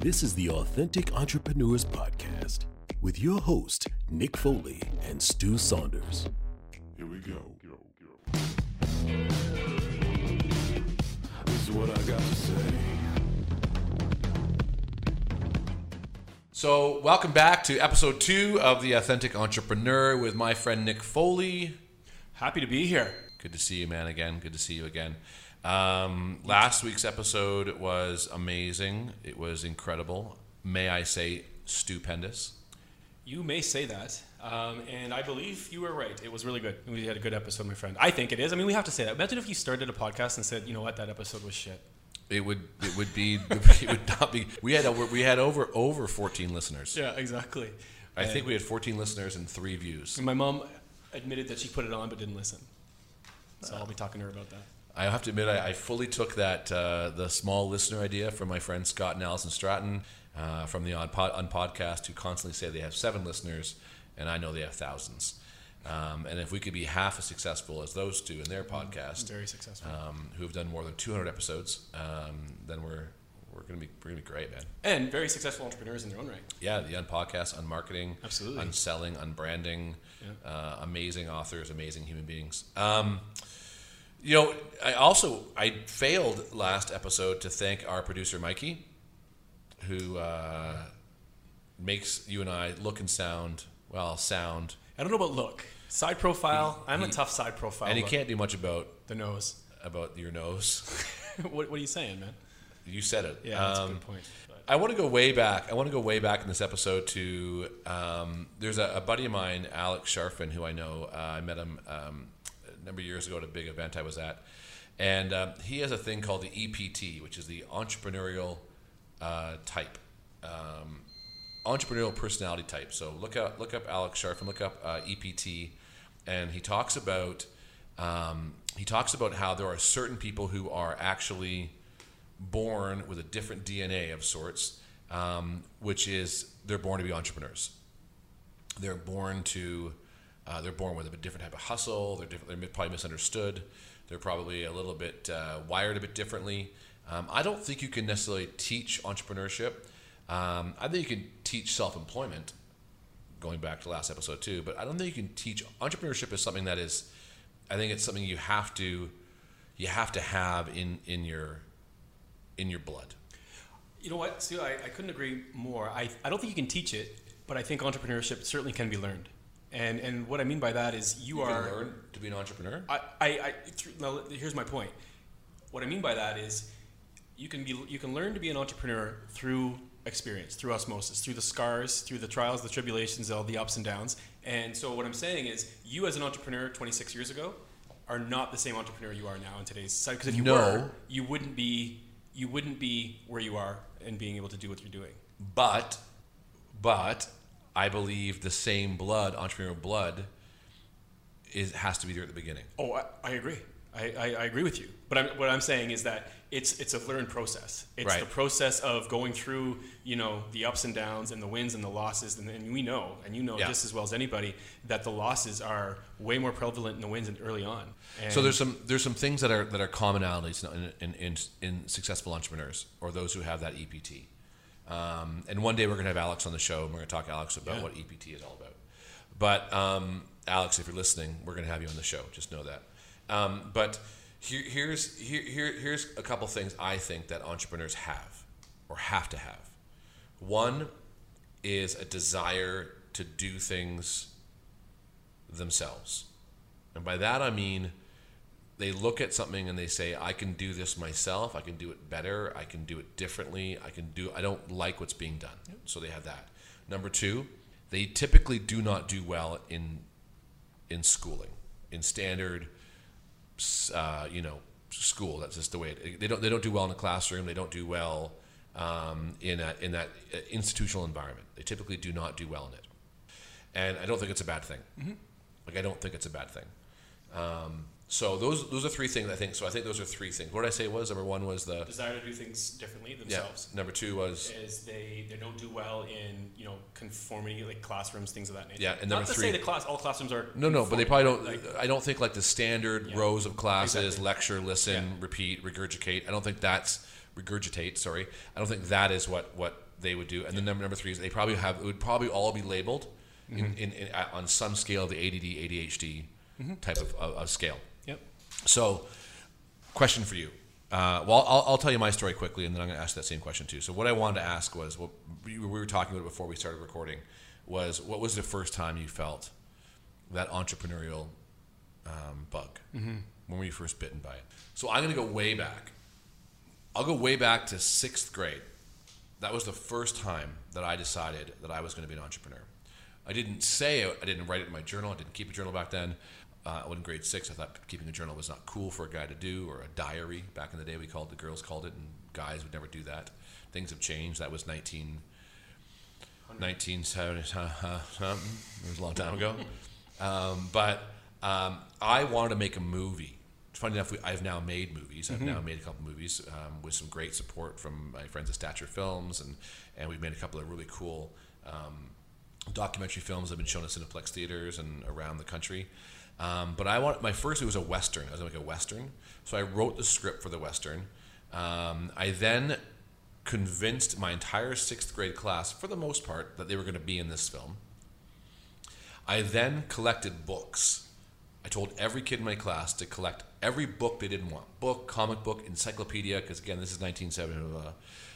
This is the Authentic Entrepreneurs Podcast with your host, Nick Foley and Stu Saunders. Here we go. This is what I got to say. So, welcome back to episode two of The Authentic Entrepreneur with my friend Nick Foley. Happy to be here. Good to see you, man, again. Good to see you again. Um, last week's episode was amazing. It was incredible. May I say, stupendous. You may say that, um, and I believe you were right. It was really good. We had a good episode, my friend. I think it is. I mean, we have to say that. Imagine if you started a podcast and said, "You know what? That episode was shit." It would it would be it would not be. We had over we had over over fourteen listeners. Yeah, exactly. I think we had fourteen listeners and three views. And my mom admitted that she put it on but didn't listen. So I'll be talking to her about that. I have to admit, I, I fully took that uh, the small listener idea from my friend Scott and Alison Stratten uh, from the on, pod, UnPodcast, who constantly say they have seven listeners, and I know they have thousands. Um, and if we could be half as successful as those two in their podcast, Very successful. um, who have done more than 200 episodes, um, then we're we're gonna be we're gonna be great, man. and very successful entrepreneurs in their own right. Yeah, the UnPodcast, on marketing, Absolutely. UnSelling, on branding, Yeah. uh, amazing authors, amazing human beings. Um, you know, I also I failed last episode to thank our producer Mikey, who uh, makes you and I look and sound well, sound, I don't know about look. Side profile. I'm a tough side profile. and he can't do much about The nose. about your nose. what, what are you saying, man? you said it. Yeah, that's a Um, good point. But I want to go way back. I want to go way back in this episode to um, there's a, a buddy of mine, Alex Charfen, who I know. Uh, I met him um, number of years ago at a big event I was at, and um, he has a thing called the EPT, which is the entrepreneurial uh, type, um, entrepreneurial personality type. So look up look up Alex Charfen, look up uh, EPT, and he talks about um, he talks about how there are certain people who are actually born with a different DNA of sorts, um, which is they're born to be entrepreneurs. They're born to, uh, they're born with a different type of hustle. They're different, they're probably misunderstood. They're probably a little bit uh, wired a bit differently. Um, I don't think you can necessarily teach entrepreneurship. Um, I think you can teach self-employment. Going back to last episode too, but I don't think you can teach entrepreneurship is something that is. I think it's something you have to, you have to have in in your in your blood. You know what, Stu? I, I couldn't agree more. I, I don't think you can teach it, but I think entrepreneurship certainly can be learned. And and what I mean by that is you, You are. can learn to be an entrepreneur. I, I, I now, here's my point. What I mean by that is you can be you can learn to be an entrepreneur through experience, through osmosis, through the scars, through the trials, the tribulations, all the ups and downs. And so what I'm saying is you as an entrepreneur 26 years ago are not the same entrepreneur you are now in today's society because if you No. were, you wouldn't be you wouldn't be where you are and being able to do what you're doing. But, but I believe the same blood, entrepreneurial blood, is has to be there at the beginning. Oh, I, I agree. I, I, I agree with you. But I'm, what I'm saying is that it's it's a learned process. It's Right. the process of going through, you know, the ups and downs and the wins and the losses. And, and we know, and you know Yeah. just as well as anybody, that the losses are way more prevalent in the wins and early on. And So there's some there's some things that are that are commonalities in in, in, in successful entrepreneurs or those who have that EPT. Um, and one day we're gonna have Alex on the show and we're gonna talk to Alex about Yeah. what EPT is all about. But um, Alex, if you're listening, we're gonna have you on the show. Just know that. Um, but here, here's here, here here's a couple things I think that entrepreneurs have or have to have. One is a desire to do things themselves. And by that I mean they look at something and they say, I can do this myself, I can do it better, I can do it differently, I can do I don't like what's being done. So they have that. Number two, they typically do not do well in in schooling, in standard uh, you know, school. That's just the way it, they don't they don't do well in the classroom. They don't do well um, in a, in that uh, institutional environment. They typically do not do well in it, and I don't think it's a bad thing. Like I don't think it's a bad thing. Um, so those those are three things I think. So I think those are three things. What did I say was number one was the desire to do things differently yeah. themselves. Number two was Is they, they don't do well in you know conformity like classrooms things of that nature. Yeah, and not number to three- say that class all classrooms are no no, but they probably don't. like- I don't think like the standard Yeah. rows of classes, Exactly. lecture, listen, Yeah. repeat, regurgitate. I don't think that's regurgitate. Sorry, I don't think that is what what they would do, and then number number three is they probably have it would probably all be labeled in, in, in, uh, on some scale of the ADD ADHD type of, of, of scale. So, question for you. Uh, well, I'll, I'll tell you my story quickly, and then I'm going to ask that same question too. So, what I wanted to ask was what we we were talking about before we started recording was what was the first time you felt that entrepreneurial um, bug? When were you first bitten by it? So, I'm going to go way back. I'll go way back to sixth grade. That was the first time that I decided that I was going to be an entrepreneur. I didn't say it, I didn't write it in my journal. I didn't keep a journal back then. Uh, I was in grade six, I thought keeping a journal was not cool for a guy to do, or a diary. Back in the day, we called the girls called it, and guys would never do that. Things have changed. That was 19, 1970 uh, something. It was a long time ago. Um, but um, I wanted to make a movie. Funny enough, we, I've now made movies. I've now made a couple movies um, with some great support from my friends at Stature Films, and, and we've made a couple of really cool um, documentary films have been shown at Cineplex theaters and around the country. Um, but I want my first. It was a western. I was gonna make a western, so I wrote the script for the western. Um, I then convinced my entire sixth grade class, for the most part, that they were going to be in this film. I then collected books. I told every kid in my class to collect every book they didn't want book, comic book, encyclopedia, because again, this is 1970 uh,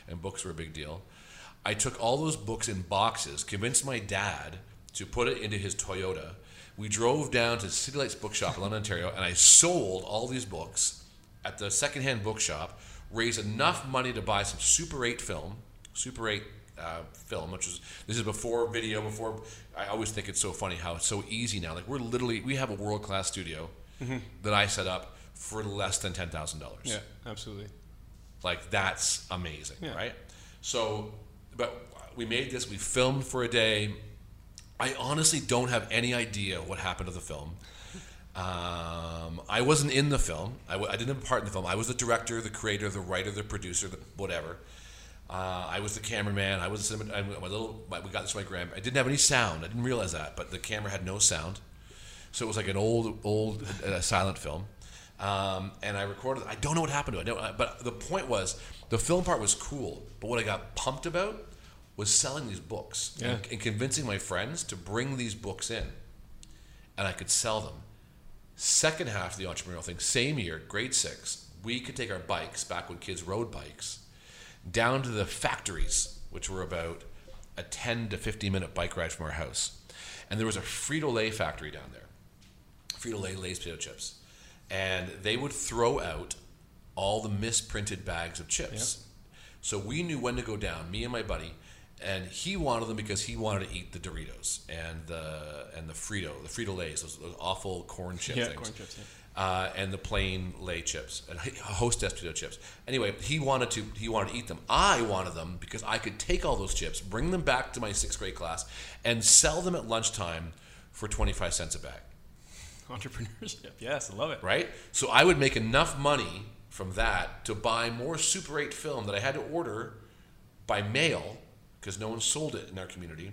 and books were a big deal. I took all those books in boxes, convinced my dad to put it into his Toyota. We drove down to City Lights Bookshop in London, Ontario, and I sold all these books at the secondhand bookshop, raised enough money to buy some Super 8 film, Super 8 uh, film, which is this is before video. Before I always think it's so funny how it's so easy now. Like we're literally we have a world class studio that I set up for less than ten thousand dollars. Yeah, absolutely. Like that's amazing, Yeah. right? So, but we made this. We filmed for a day. I honestly don't have any idea what happened to the film. Um, I wasn't in the film. I, w- I didn't have a part in the film. I was the director, the creator, the writer, the producer, the whatever. Uh, I was the cameraman. I was the cinema, I, my little. My, we got this from my grand. I didn't have any sound. I didn't realize that, but the camera had no sound, so it was like an old, old uh, silent film. Um, and I recorded. I don't know what happened to it. Don't, but the point was, the film part was cool. But what I got pumped about was selling these books and, and convincing my friends to bring these books in, and I could sell them. Second half of the entrepreneurial thing, same year, grade six, we could take our bikes back when kids rode bikes down to the factories, which were about a 10 to 15 minute bike ride from our house. And there was a Frito Lay factory down there. Frito Lay Lay's potato chips. And they would throw out all the misprinted bags of chips. So we knew when to go down, me and my buddy, and he wanted them because he wanted to eat the Doritos and the and the Frito, the Frito Lays, those, those awful corn chip Yeah, things corn chips, yeah. uh, and the plain lay chips and hostess potato chips. Anyway, he wanted to he wanted to eat them. I wanted them because I could take all those chips, bring them back to my sixth grade class, and sell them at lunchtime for twenty five cents a bag. Entrepreneurship. Yes, I love it. Right? So I would make enough money from that to buy more Super 8 film that I had to order by mail because no one sold it in our community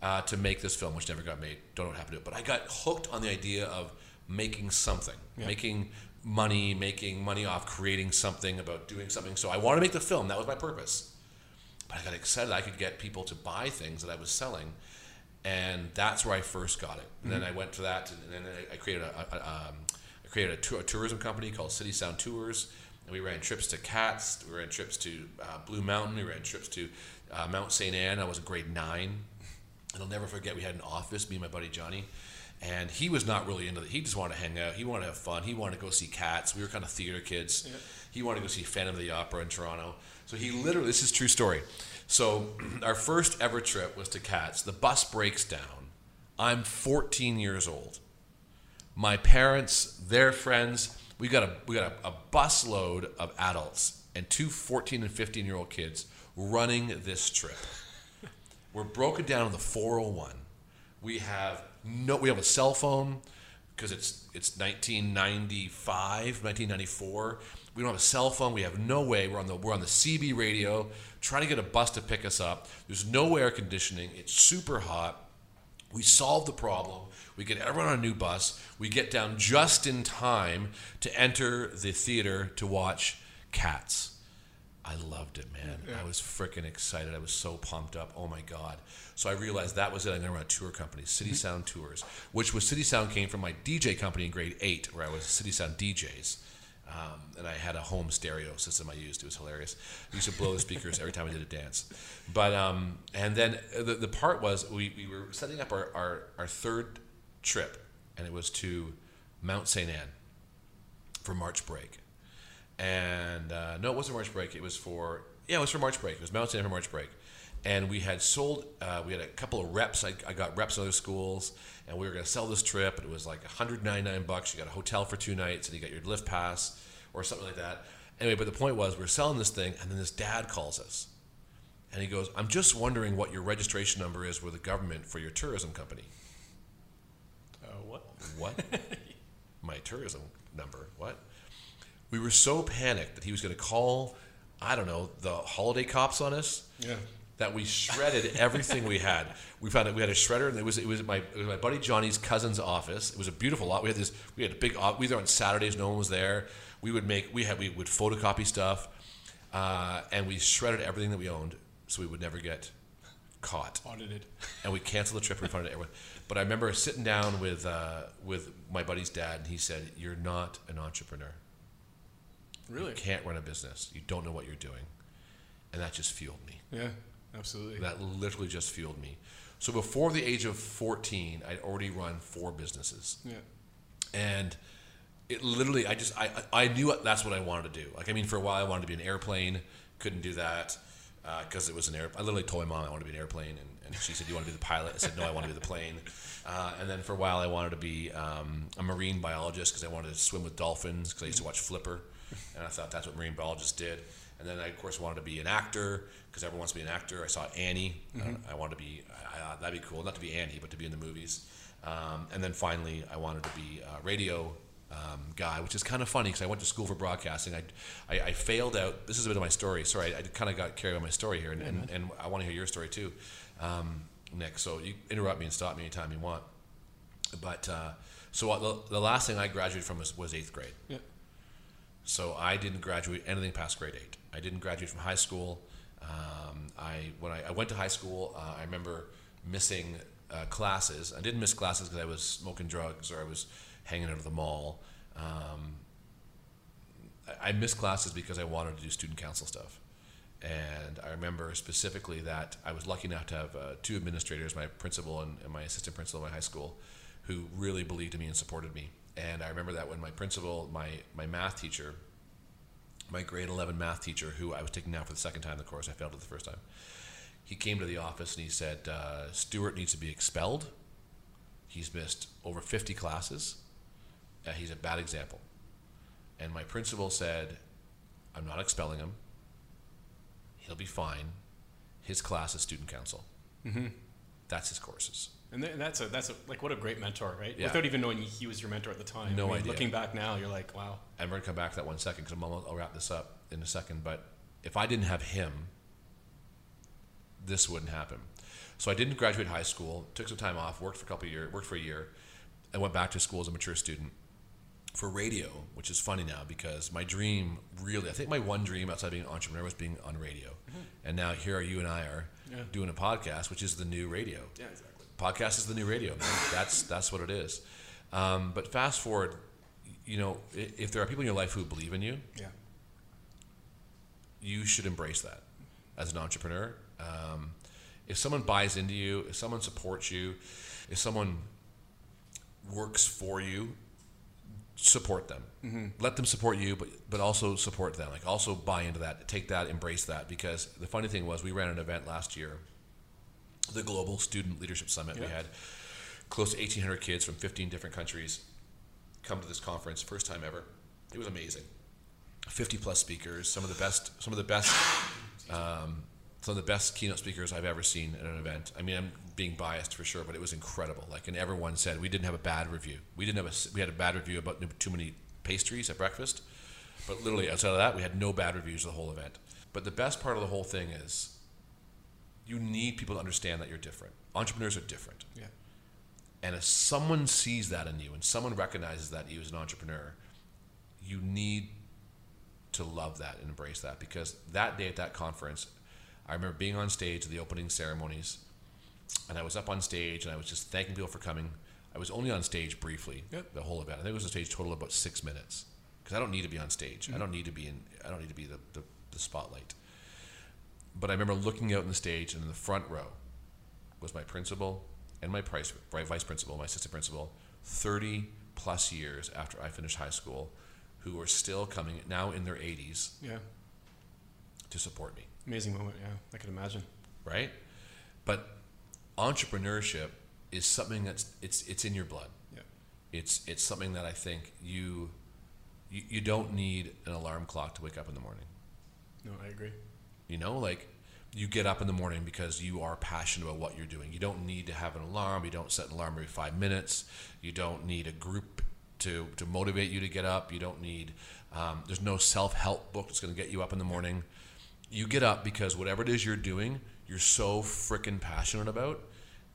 uh, to make this film, which never got made. Don't know what happened to it, but I got hooked on the idea of making something, making money, making money off creating something, about doing something. So I wanted to make the film. That was my purpose. But I got excited I could get people to buy things that I was selling, and that's where I first got it. And then I went to that, and then I, created a, a, um, I created a, tour, a tourism company called City Sound Tours, and we ran trips to Cats, we ran trips to uh, Blue Mountain, we ran trips to uh, Mount St. Anne. I was in grade nine, and I'll never forget we had an office, me and my buddy Johnny. And he was not really into it. He just wanted to hang out. He wanted to have fun. He wanted to go see cats. We were kind of theater kids. He wanted to go see Phantom of the Opera in Toronto. So he literally, this is a true story. So our first ever trip was to Cats. The bus breaks down. I'm 14 years old. My parents, their friends, we got a we got a, a bus load of adults and two 14 and 15 year old kids running this trip. We're broken down on the 401. We have no we have a cell phone because it's it's 1995, 1994. We don't have a cell phone. We have no way. We're on the we're on the CB radio trying to get a bus to pick us up. There's no air conditioning. It's super hot. We solve the problem. We get everyone on a new bus. We get down just in time to enter the theater to watch Cats. I loved it, man. I was freaking excited. I was so pumped up. Oh my god! So I realized that was it. I'm going to run a tour company, City mm-hmm. Sound Tours, which was City Sound came from my DJ company in grade eight, where I was City Sound DJs. Um, and I had a home stereo system I used. It was hilarious. I used to blow the speakers every time I did a dance. But um, and then the, the part was we, we were setting up our, our, our third trip, and it was to Mount St. Anne for March break. And uh, no, it wasn't March break. It was for yeah, it was for March break. It was Mount St. Anne for March break. And we had sold. Uh, we had a couple of reps. I, I got reps in other schools, and we were going to sell this trip. And it was like 199 bucks. You got a hotel for two nights, and you got your lift pass or something like that. Anyway, but the point was we are selling this thing, and then this dad calls us, and he goes, "I'm just wondering what your registration number is with the government for your tourism company." Uh, what? What? My tourism number. What? We were so panicked that he was going to call, I don't know, the holiday cops on us. Yeah. That we shredded everything we had. We found that we had a shredder, and it was it was my it was my buddy Johnny's cousin's office. It was a beautiful lot. We had this we had a big. We were there on Saturdays. No one was there. We would make we had we would photocopy stuff, uh, and we shredded everything that we owned, so we would never get caught Audited. and we canceled the trip. We found it everywhere. But I remember sitting down with uh, with my buddy's dad, and he said, "You're not an entrepreneur. Really? You can't run a business. You don't know what you're doing," and that just fueled me. Yeah. Absolutely. That literally just fueled me. So before the age of 14, I'd already run four businesses, yeah. and it literally, I just, I, I knew that's what I wanted to do. Like, I mean, for a while, I wanted to be an airplane. Couldn't do that because it was an air. I literally told my mom I wanted to be an airplane, and, and she said, "You want to be the pilot?" I said, "No, I want to be the plane." Uh, and then for a while, I wanted to be um, a marine biologist because I wanted to swim with dolphins because I used to watch Flipper, and I thought that's what marine biologists did. And then I, of course, wanted to be an actor because everyone wants to be an actor. I saw Annie. Uh, I wanted to be. I, I, that'd be cool. Not to be Annie, but to be in the movies. Um, and then finally, I wanted to be a radio um, guy, which is kind of funny because I went to school for broadcasting. I, I, I failed out. This is a bit of my story. Sorry, I, I kind of got carried on my story here, and, and, and I want to hear your story too, um, Nick. So you interrupt me and stop me anytime you want. But uh, so what, the, the last thing I graduated from was, was eighth grade. Yeah. So I didn't graduate anything past grade eight. I didn't graduate from high school. Um, I when I, I went to high school, uh, I remember missing uh, classes. I didn't miss classes because I was smoking drugs or I was hanging out at the mall. Um, I, I missed classes because I wanted to do student council stuff. And I remember specifically that I was lucky enough to have uh, two administrators, my principal and, and my assistant principal in my high school, who really believed in me and supported me. And I remember that when my principal, my, my math teacher, my grade 11 math teacher, who I was taking now for the second time the course, I failed it the first time, he came to the office and he said, uh, Stuart needs to be expelled. He's missed over 50 classes. Uh, he's a bad example. And my principal said, I'm not expelling him. He'll be fine. His class is student council. Mm-hmm. That's his courses. And th- that's a that's a like what a great mentor, right? Yeah. Without even knowing he was your mentor at the time. No I mean, idea. Looking back now, you're like, wow. And we're going to come back to that one second because I'll, I'll wrap this up in a second. But if I didn't have him, this wouldn't happen. So I didn't graduate high school, took some time off, worked for a couple of years, worked for a year, and went back to school as a mature student for radio, which is funny now because my dream really, I think my one dream outside of being an entrepreneur was being on radio. Mm-hmm. And now here you and I are Yeah. doing a podcast, which is the new radio Yeah, exactly. Podcast is the new radio. Man. That's that's what it is. Um, but fast forward, you know, if there are people in your life who believe in you, Yeah. you should embrace that as an entrepreneur. Um, if someone buys into you, if someone supports you, if someone works for you, support them. Let them support you, but but also support them. Like also buy into that, take that, embrace that. Because the funny thing was, we ran an event last year, the Global Student Leadership Summit. We had close to 1,800 kids from 15 different countries come to this conference, first time ever. It was amazing. 50 plus speakers, some of the best, some of the best, um, some of the best keynote speakers I've ever seen at an event. I mean, I'm being biased for sure, but it was incredible. Like, and everyone said we didn't have a bad review. We didn't have a we had a bad review about too many pastries at breakfast, but literally outside of that, we had no bad reviews of the whole event. But the best part of the whole thing is, you need people to understand that you're different. Entrepreneurs are different. Yeah. And if someone sees that in you and someone recognizes that you as an entrepreneur, you need to love that and embrace that because that day at that conference, I remember being on stage at the opening ceremonies, and I was up on stage and I was just thanking people for coming. I was only on stage briefly Yep. the whole event. I think it was a stage total of about six minutes because I don't need to be on stage. I mm-hmm. don't need to be in. I don't need to be the, the, the spotlight. But I remember looking out on the stage, and in the front row was my principal and my price, vice principal, my assistant principal, 30 plus years after I finished high school, who are still coming now in their 80s Yeah. to support me, Amazing moment. Yeah, I can imagine. right? But entrepreneurship is something that's it's it's in your blood. Yeah. It's it's something that I think you you, you don't need an alarm clock to wake up in the morning. No, I agree. You know, like you get up in the morning because you are passionate about what you're doing. You don't need to have an alarm. You don't set an alarm every five minutes. You don't need a group to, to motivate you to get up. You don't need, um, there's no self help book that's going to get you up in the morning. You get up because whatever it is you're doing, you're so freaking passionate about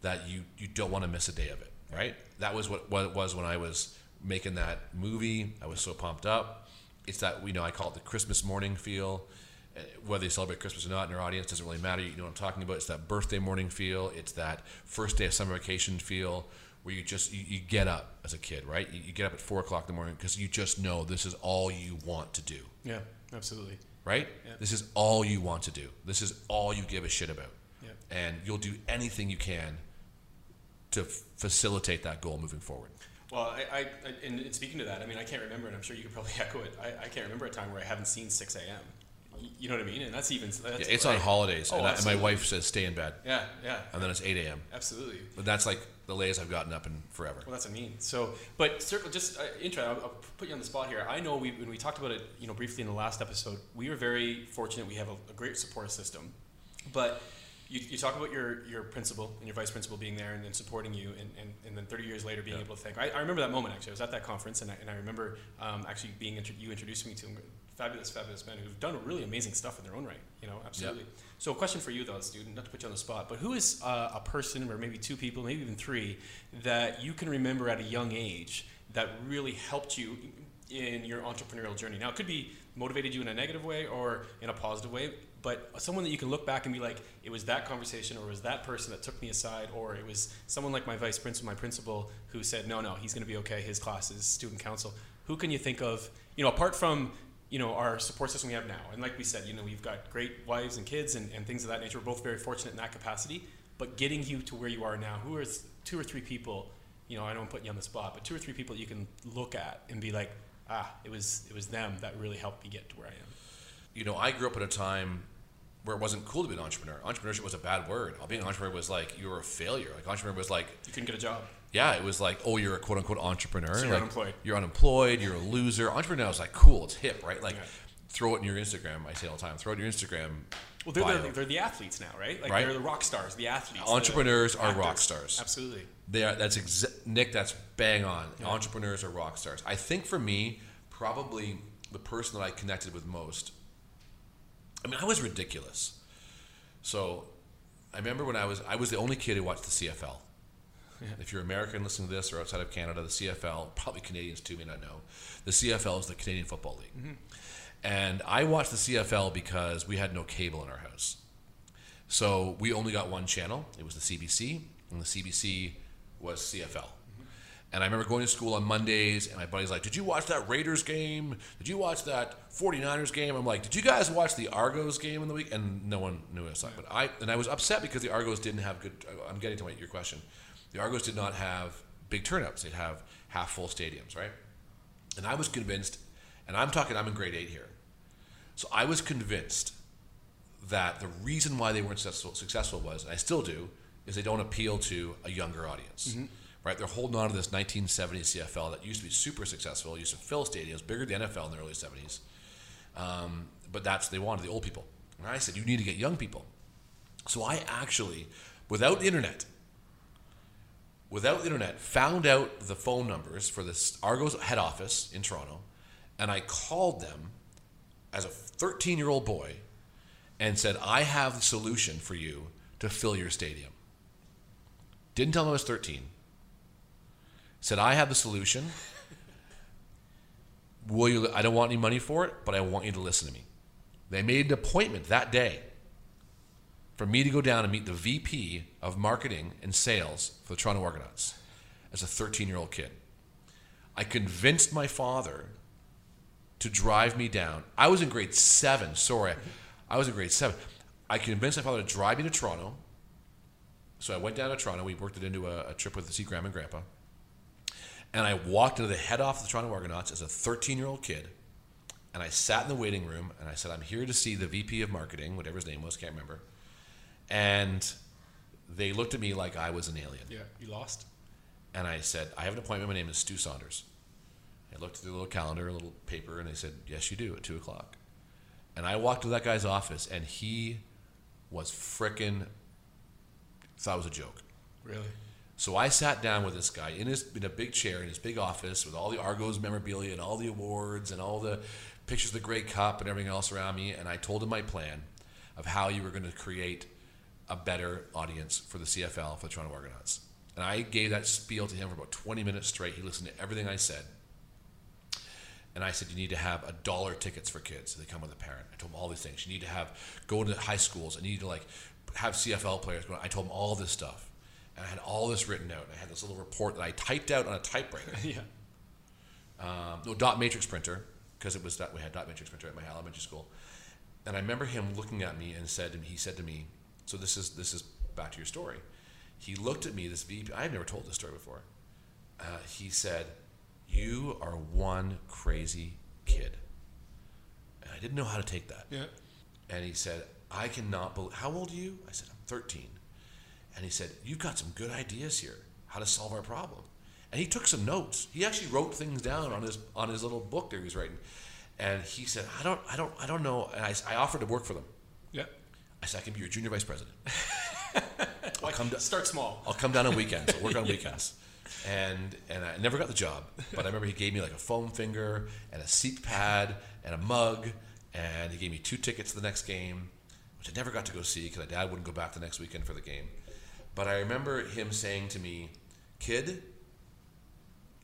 that you, you don't want to miss a day of it, right? That was what, what it was when I was making that movie. I was so pumped up. It's that, you know, I call it the Christmas morning feel Uh, whether you celebrate Christmas or not in our audience doesn't really matter. You know what I'm talking about. It's that birthday morning feel. It's that first day of summer vacation feel where you just you, you get up as a kid, right? You, you get up at four o'clock in the morning because you just know this is all you want to do, Yeah, absolutely. right? Yeah. This is all you want to do. This is all you give a shit about, Yeah. and you'll do anything you can to f- facilitate that goal moving forward. Well, I, I, I and, and speaking to that, I mean, I can't remember, and I'm sure you could probably echo it. I, I can't remember a time where I haven't seen 6 a.m. You know what I mean? And that's even. That's, Yeah, it's on holidays, Oh, and, I, and my wife says stay in bed, Yeah, yeah, and then it's 8 a.m. absolutely. But that's like the latest I've gotten up in forever. Well, that's what I mean. So, but circle just uh, intro. I'll, I'll put you on the spot here. I know we when we talked about it, you know, briefly in the last episode, we were very fortunate. We have a, a great support system, but. You, you talk about your, your principal and your vice principal being there and, and supporting you, and, and, and then 30 years later being Yeah. able to thank. I, I remember that moment actually. I was at that conference, and I, and I remember um, actually being you introducing me to fabulous, fabulous men who've done really amazing stuff in their own right. You know, absolutely. So, a question for you though, student, not to put you on the spot, but who is uh, a person, or maybe two people, maybe even three, that you can remember at a young age that really helped you in your entrepreneurial journey? Now, it could be motivated you in a negative way or in a positive way, but someone that you can look back and be like, it was that conversation, or it was that person that took me aside, or it was someone like my vice principal, my principal, who said, no, no, he's going to be okay. His class is student council. Who can you think of, you know, apart from you know our support system we have now. And like we said you know we've got great wives and kids and, and things of that nature. We're both very fortunate in that capacity. But getting you to where you are now who are two or three people you know i don't put you on the spot but two or three people you can look at and be like ah it was it was them that really helped me get to where i am. You know, I grew up at a time where it wasn't cool to be an entrepreneur. Entrepreneurship was a bad word. Being an entrepreneur was like you were a failure. Like entrepreneur was like, you couldn't get a job yeah, it was like, oh, you're a quote unquote entrepreneur. So you're like, unemployed. You're unemployed. You're a loser. Entrepreneur was like cool. It's hip, right? Like, Yeah. throw it in your Instagram. I say all the time. Throw it in your Instagram. well they're, bio. the, they're the athletes now right like Right. they're the rock stars the athletes Entrepreneurs the are rock stars. absolutely They are. That's exa- Nick. That's bang on. Entrepreneurs are rock stars. I think for me, probably the person that I connected with most. I mean, I was ridiculous. So, I remember when I was I was the only kid who watched the CFL. If you're American listening to this or outside of Canada, the CFL, probably Canadians too may not know, the CFL is the Canadian Football League. Mm-hmm. And I watched the CFL because we had no cable in our house. So we only got one channel. It was the CBC, and the CBC was CFL. And I remember going to school on Mondays, and my buddy's like, Did you watch that Raiders game? Did you watch that 49ers game? I'm like, Did you guys watch the Argos game in the week? And no one knew what I was talking about. I, and I was upset because the Argos didn't have good. Uh, I'm getting to my, your question. The Argos did not have big turnouts, they'd have half full stadiums, right? And I was convinced, and I'm talking, I'm in grade eight here. So I was convinced that the reason why they weren't successful, successful was, and I still do, is they don't appeal to a younger audience. Mm-hmm. Right? They're holding on to this 1970s CFL that used to be super successful, used to fill stadiums, bigger than the NFL in the early 70s. Um, but that's they wanted the old people. And I said, you need to get young people. So I actually, without internet, without internet, found out the phone numbers for this Argos head office in Toronto, and I called them as a 13 year old boy and said, I have the solution for you to fill your stadium. Didn't tell them I was 13. Said, I have the solution. Will you? I don't want any money for it, but I want you to listen to me. They made an appointment that day for me to go down and meet the VP of marketing and sales for the Toronto Argonauts as a 13 year old kid. I convinced my father to drive me down. I was in grade seven. Sorry, I was in grade seven. I convinced my father to drive me to Toronto. So I went down to Toronto. We worked it into a, a trip with to see Grandma and Grandpa. And I walked into the head office of the Toronto Argonauts as a 13 year old kid. And I sat in the waiting room and I said, I'm here to see the VP of marketing, whatever his name was, can't remember. And they looked at me like I was an alien. Yeah, you lost. And I said, I have an appointment. My name is Stu Saunders. I looked at the little calendar, a little paper, and they said, Yes, you do, at 2 o'clock. And I walked to that guy's office, and he was frickin' thought it was a joke. Really? So I sat down with this guy in his in a big chair in his big office with all the Argos memorabilia and all the awards and all the pictures of the Grey Cup and everything else around me, and I told him my plan of how you were going to create a better audience for the CFL for the Toronto Argonauts. And I gave that spiel to him for about 20 minutes straight. He listened to everything I said. And I said, you need to have a dollar tickets for kids. So they come with a parent. I told him all these things. You need to have, go to high schools you need to like have CFL players go. I told him all this stuff. And I had all this written out. I had this little report that I typed out on a typewriter. yeah. Um, no, dot matrix printer, because it was that we had dot matrix printer at my elementary school. And I remember him looking at me and said to me, he said to me, so this is this is back to your story. He looked at me, this VP. I've never told this story before. Uh, he said, "You are one crazy kid." And I didn't know how to take that. Yeah. And he said, "I cannot believe." How old are you? I said, "I'm 13." And he said, "You've got some good ideas here. How to solve our problem." And he took some notes. He actually wrote things down on his on his little book that he was writing. And he said, "I don't, I don't, I don't know." And I, I offered to work for them. Yeah. I said, "I can be your junior vice president." I'll come down. Start small. I'll come down on weekends. I'll work on weekends. And and I never got the job, but I remember he gave me like a foam finger and a seat pad and a mug, and he gave me two tickets to the next game, which I never got to go see because my dad wouldn't go back the next weekend for the game. But I remember him saying to me, "Kid,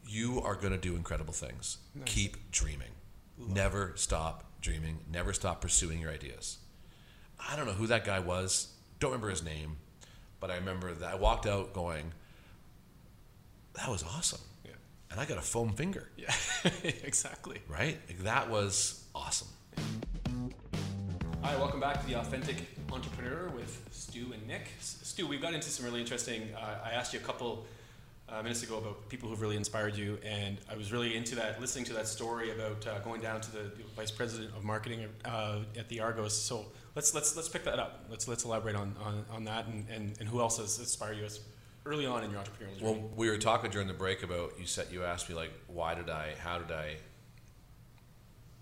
you are going to do incredible things. Keep dreaming. Never stop dreaming. Never stop pursuing your ideas." I don't know who that guy was. Don't remember his name, but I remember that I walked out going, "That was awesome," Yeah. and I got a foam finger. Yeah. exactly. Right? Like, that was awesome. Hi, welcome back to the Authentic Entrepreneur with Stu and Nick. Stu, we've got into some really interesting. Uh, I asked you a couple uh, minutes ago about people who've really inspired you, and I was really into that, listening to that story about uh, going down to the vice president of marketing uh, at the Argos. So let's let's let's pick that up. Let's let's elaborate on on, on that, and, and, and who else has inspired you as early on in your entrepreneurial journey. Well, we were talking during the break about you said you asked me like, why did I? How did I?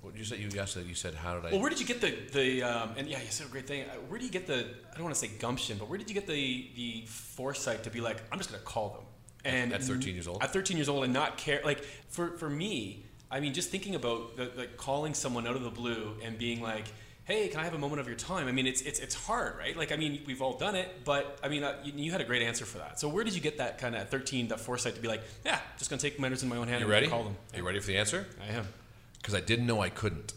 What you say? You asked you said, how did I? Well, where did you get the the um, and yeah, you said a great thing. Uh, Where do you get the I don't want to say gumption, but where did you get the the foresight to be like, I'm just going to call them? And At 13 years old? At 13 years old, and not care. Like for for me, I mean, just thinking about the, the calling someone out of the blue and being like. Hey, can I have a moment of your time? I mean, it's it's it's hard, right? Like, I mean, we've all done it, but I mean, uh, you, you had a great answer for that. So, where did you get that kind of at 13, that foresight to be like, yeah, just gonna take matters in my own hand you and ready? call them? Are you ready for the answer? I am. Because I didn't know I couldn't.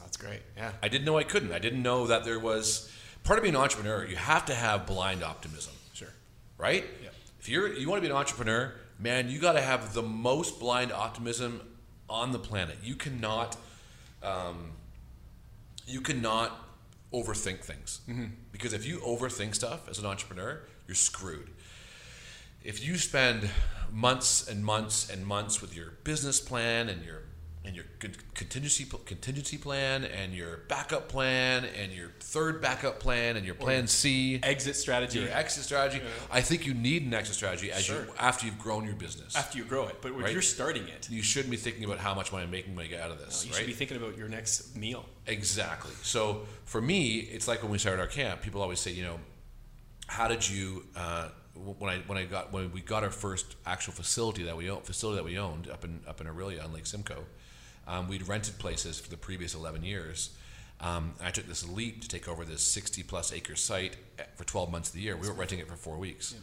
That's great. Yeah. I didn't know I couldn't. I didn't know that there was part of being an entrepreneur. You have to have blind optimism, Sure. right? Yeah. If you're you want to be an entrepreneur, man, you got to have the most blind optimism on the planet. You cannot, um, you cannot overthink things because if you overthink stuff as an entrepreneur, you're screwed. If you spend months and months and months with your business plan and your and your contingency contingency plan and your backup plan and your third backup plan and your plan C, Exit strategy. your exit strategy. I think you need an exit strategy as Sure. you after you've grown your business. after you grow it. But if Right. you're starting it, you shouldn't be thinking about how much money I'm making when I get out of this. you right? should be thinking about your next meal. Exactly. So for me, it's like when we started our camp. People always say, you know, how did you? Uh, when I when I got when we got our first actual facility that we own, facility that we owned up in up in Orillia on Lake Simcoe, um, we'd rented places for the previous eleven years. Um, I took this leap to take over this sixty plus acre site for twelve months of the year. We were renting it for four weeks.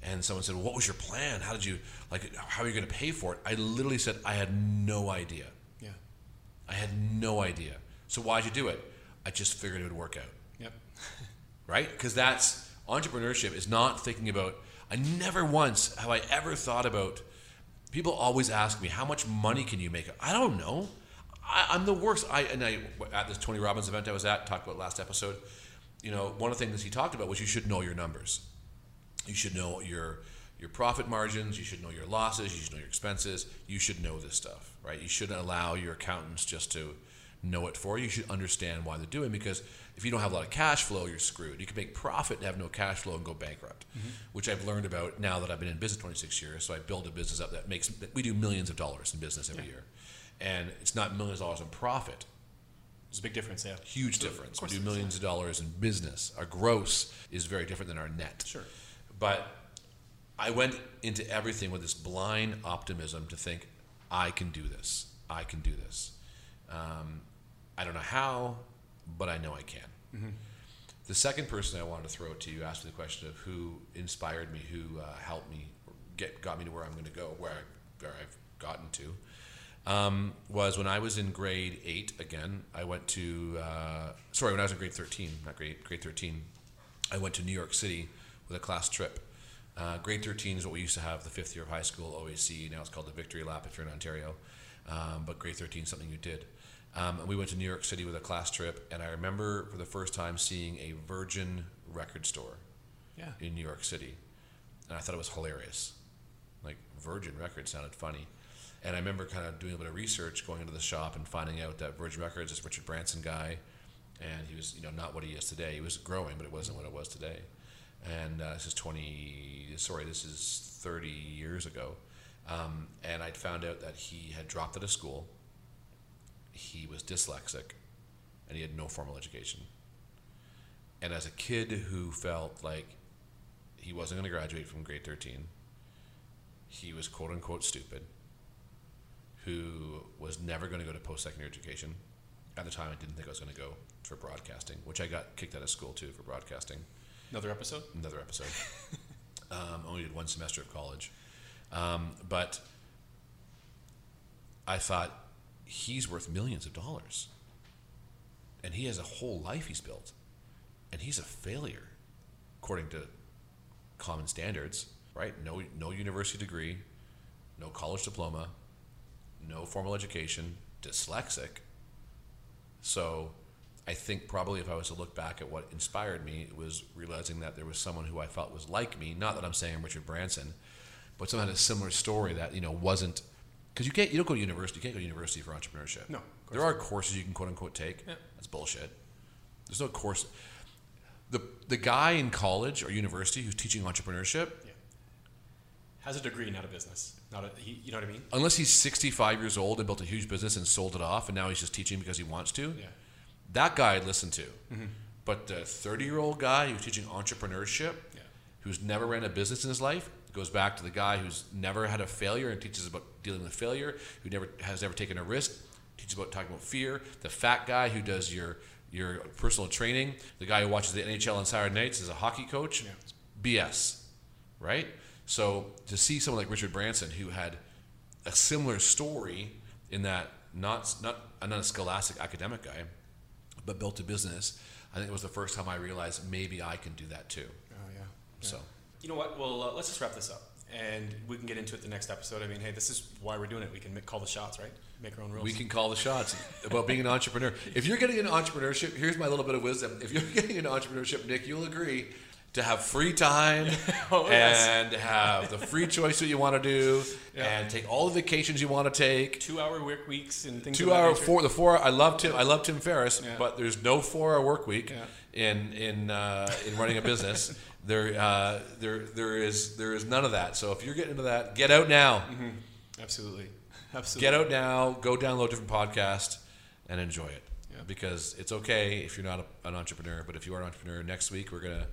And someone said, well, "What was your plan? How did you like? How are you going to pay for it?" I literally said, "I had no idea." Yeah. I had no idea. So why'd you do it? I just figured it would work out Yep. right? Because that's entrepreneurship is not thinking about. I never once have I ever thought about. People always ask me how much money can you make. I don't know. I, I'm the worst. I and I at this Tony Robbins event I was at talked about last episode. You know, one of the things he talked about was you should know your numbers. You should know your your profit margins. You should know your losses. You should know your expenses. You should know this stuff, right? You shouldn't allow your accountants just to know it for you. Should understand why they're doing because if you don't have a lot of cash flow, you're screwed. You can make profit and have no cash flow and go bankrupt, which I've learned about now that I've been in business 26 years. So I build a business up that makes that we do millions of dollars in business every year, and it's not millions of dollars in profit It's a big difference, yeah. huge So, difference. We do millions of dollars in business. Our gross is very different than our net. Sure. But I went into everything with this blind optimism to think, I can do this. I can do this. Um, I don't know how, but I know I can. The second person I wanted to throw to you asked me the question of who inspired me, who uh, helped me get got me to where I'm going to go, where, I, where I've gotten to um, was when I was in grade eight. Again, I went to uh, sorry when I was in grade thirteen, not grade grade thirteen. I went to New York City with a class trip. Uh, grade thirteen is what we used to have the fifth year of high school OAC. Now it's called the Victory Lap if you're in Ontario, um, but grade thirteen is something you did. Um, and we went to New York City with a class trip, and I remember for the first time seeing a Virgin record store Yeah. in New York City, and I thought it was hilarious. Like Virgin Records sounded funny, and I remember kind of doing a bit of research, going into the shop and finding out that Virgin Records is Richard Branson guy, and he was you know not what he is today. He was growing, but it wasn't what it was today. And uh, this is twenty. Sorry, this is thirty years ago, um, and I'd found out that he had dropped out of school. He was dyslexic, and he had no formal education. And as a kid who felt like he wasn't going to graduate from grade 13, he was quote unquote stupid, who was never going to go to post secondary education. At the time, I didn't think I was going to go for broadcasting, which I got kicked out of school too for broadcasting. Another episode? Another episode. um, only did one semester of college. Um, but I thought he's worth millions of dollars. And he has a whole life he's built. And he's a failure, according to common standards, right? No, no university degree, no college diploma, no formal education, dyslexic. So I think probably if I was to look back at what inspired me, it was realizing that there was someone who I felt was like me. Not that I'm saying I'm Richard Branson, but someone had a similar story that you know wasn't because you can't you don't go to university. You can't go to university for entrepreneurship. No, there are courses you can quote unquote take. Yeah. That's bullshit. There's no course. The the guy in college or university who's teaching entrepreneurship, Yeah. Has a degree, not a business. Not a, he, you know what I mean? unless he's 65 years old and built a huge business and sold it off, and now he's just teaching because he wants to. Yeah. That guy I'd listen to. Mm-hmm. But the 30 year old guy who's teaching entrepreneurship, Yeah. who's never ran a business in his life, goes back to the guy who's never had a failure and teaches about dealing with failure, who never has ever taken a risk, teaches about talking about fear. The fat guy who does your your personal training, the guy who watches the NHL on Saturday nights is a hockey coach, Yeah. BS, right? So to see someone like Richard Branson who had a similar story in that not not not a scholastic academic guy, but built a business. I think it was the first time I realized maybe I can do that too. Oh, yeah. So You know what? Well, uh, let's just wrap this up. And we can get into it the next episode. I mean, hey, this is why we're doing it. We can make, call the shots, right? Make our own rules. we can call the shots about being an entrepreneur. If you're getting into entrepreneurship, here's my little bit of wisdom. If you're getting into entrepreneurship, Nick, you'll agree to have free time Oh, yes. and have the free choice that you want to do Yeah. and take all the vacations you want to take. Two-hour work weeks and things. Two hour four the four I love Tim I love Tim Ferriss, Yeah. but there's no four hour work week Yeah. in in uh, in running a business. there uh, there there is there is none of that. So if you're getting into that, get out now. Absolutely. Absolutely. Get out now. Go download different podcasts and enjoy it. Yeah. Because it's okay if you're not a, an entrepreneur, but if you are an entrepreneur, next week we're gonna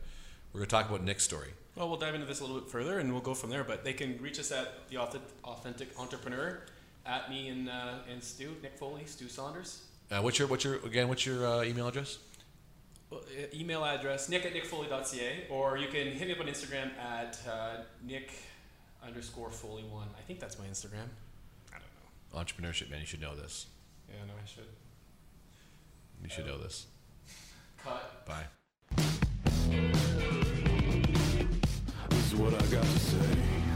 we're gonna talk about Nick's story. Well, we'll dive into this a little bit further, and we'll go from there. But they can reach us at the authentic entrepreneur at me and uh, and Stu, Nick Foley, Stu Saunders. Uh, what's your what's your again? What's your uh, email address? Well, email address nick at nickfoley.ca, or you can hit me up on Instagram at uh, nick underscore foley one. I think that's my Instagram. I don't know. Entrepreneurship man, you should know this. Yeah, no, I should. You should know this. Cut. Bye. What I got to say.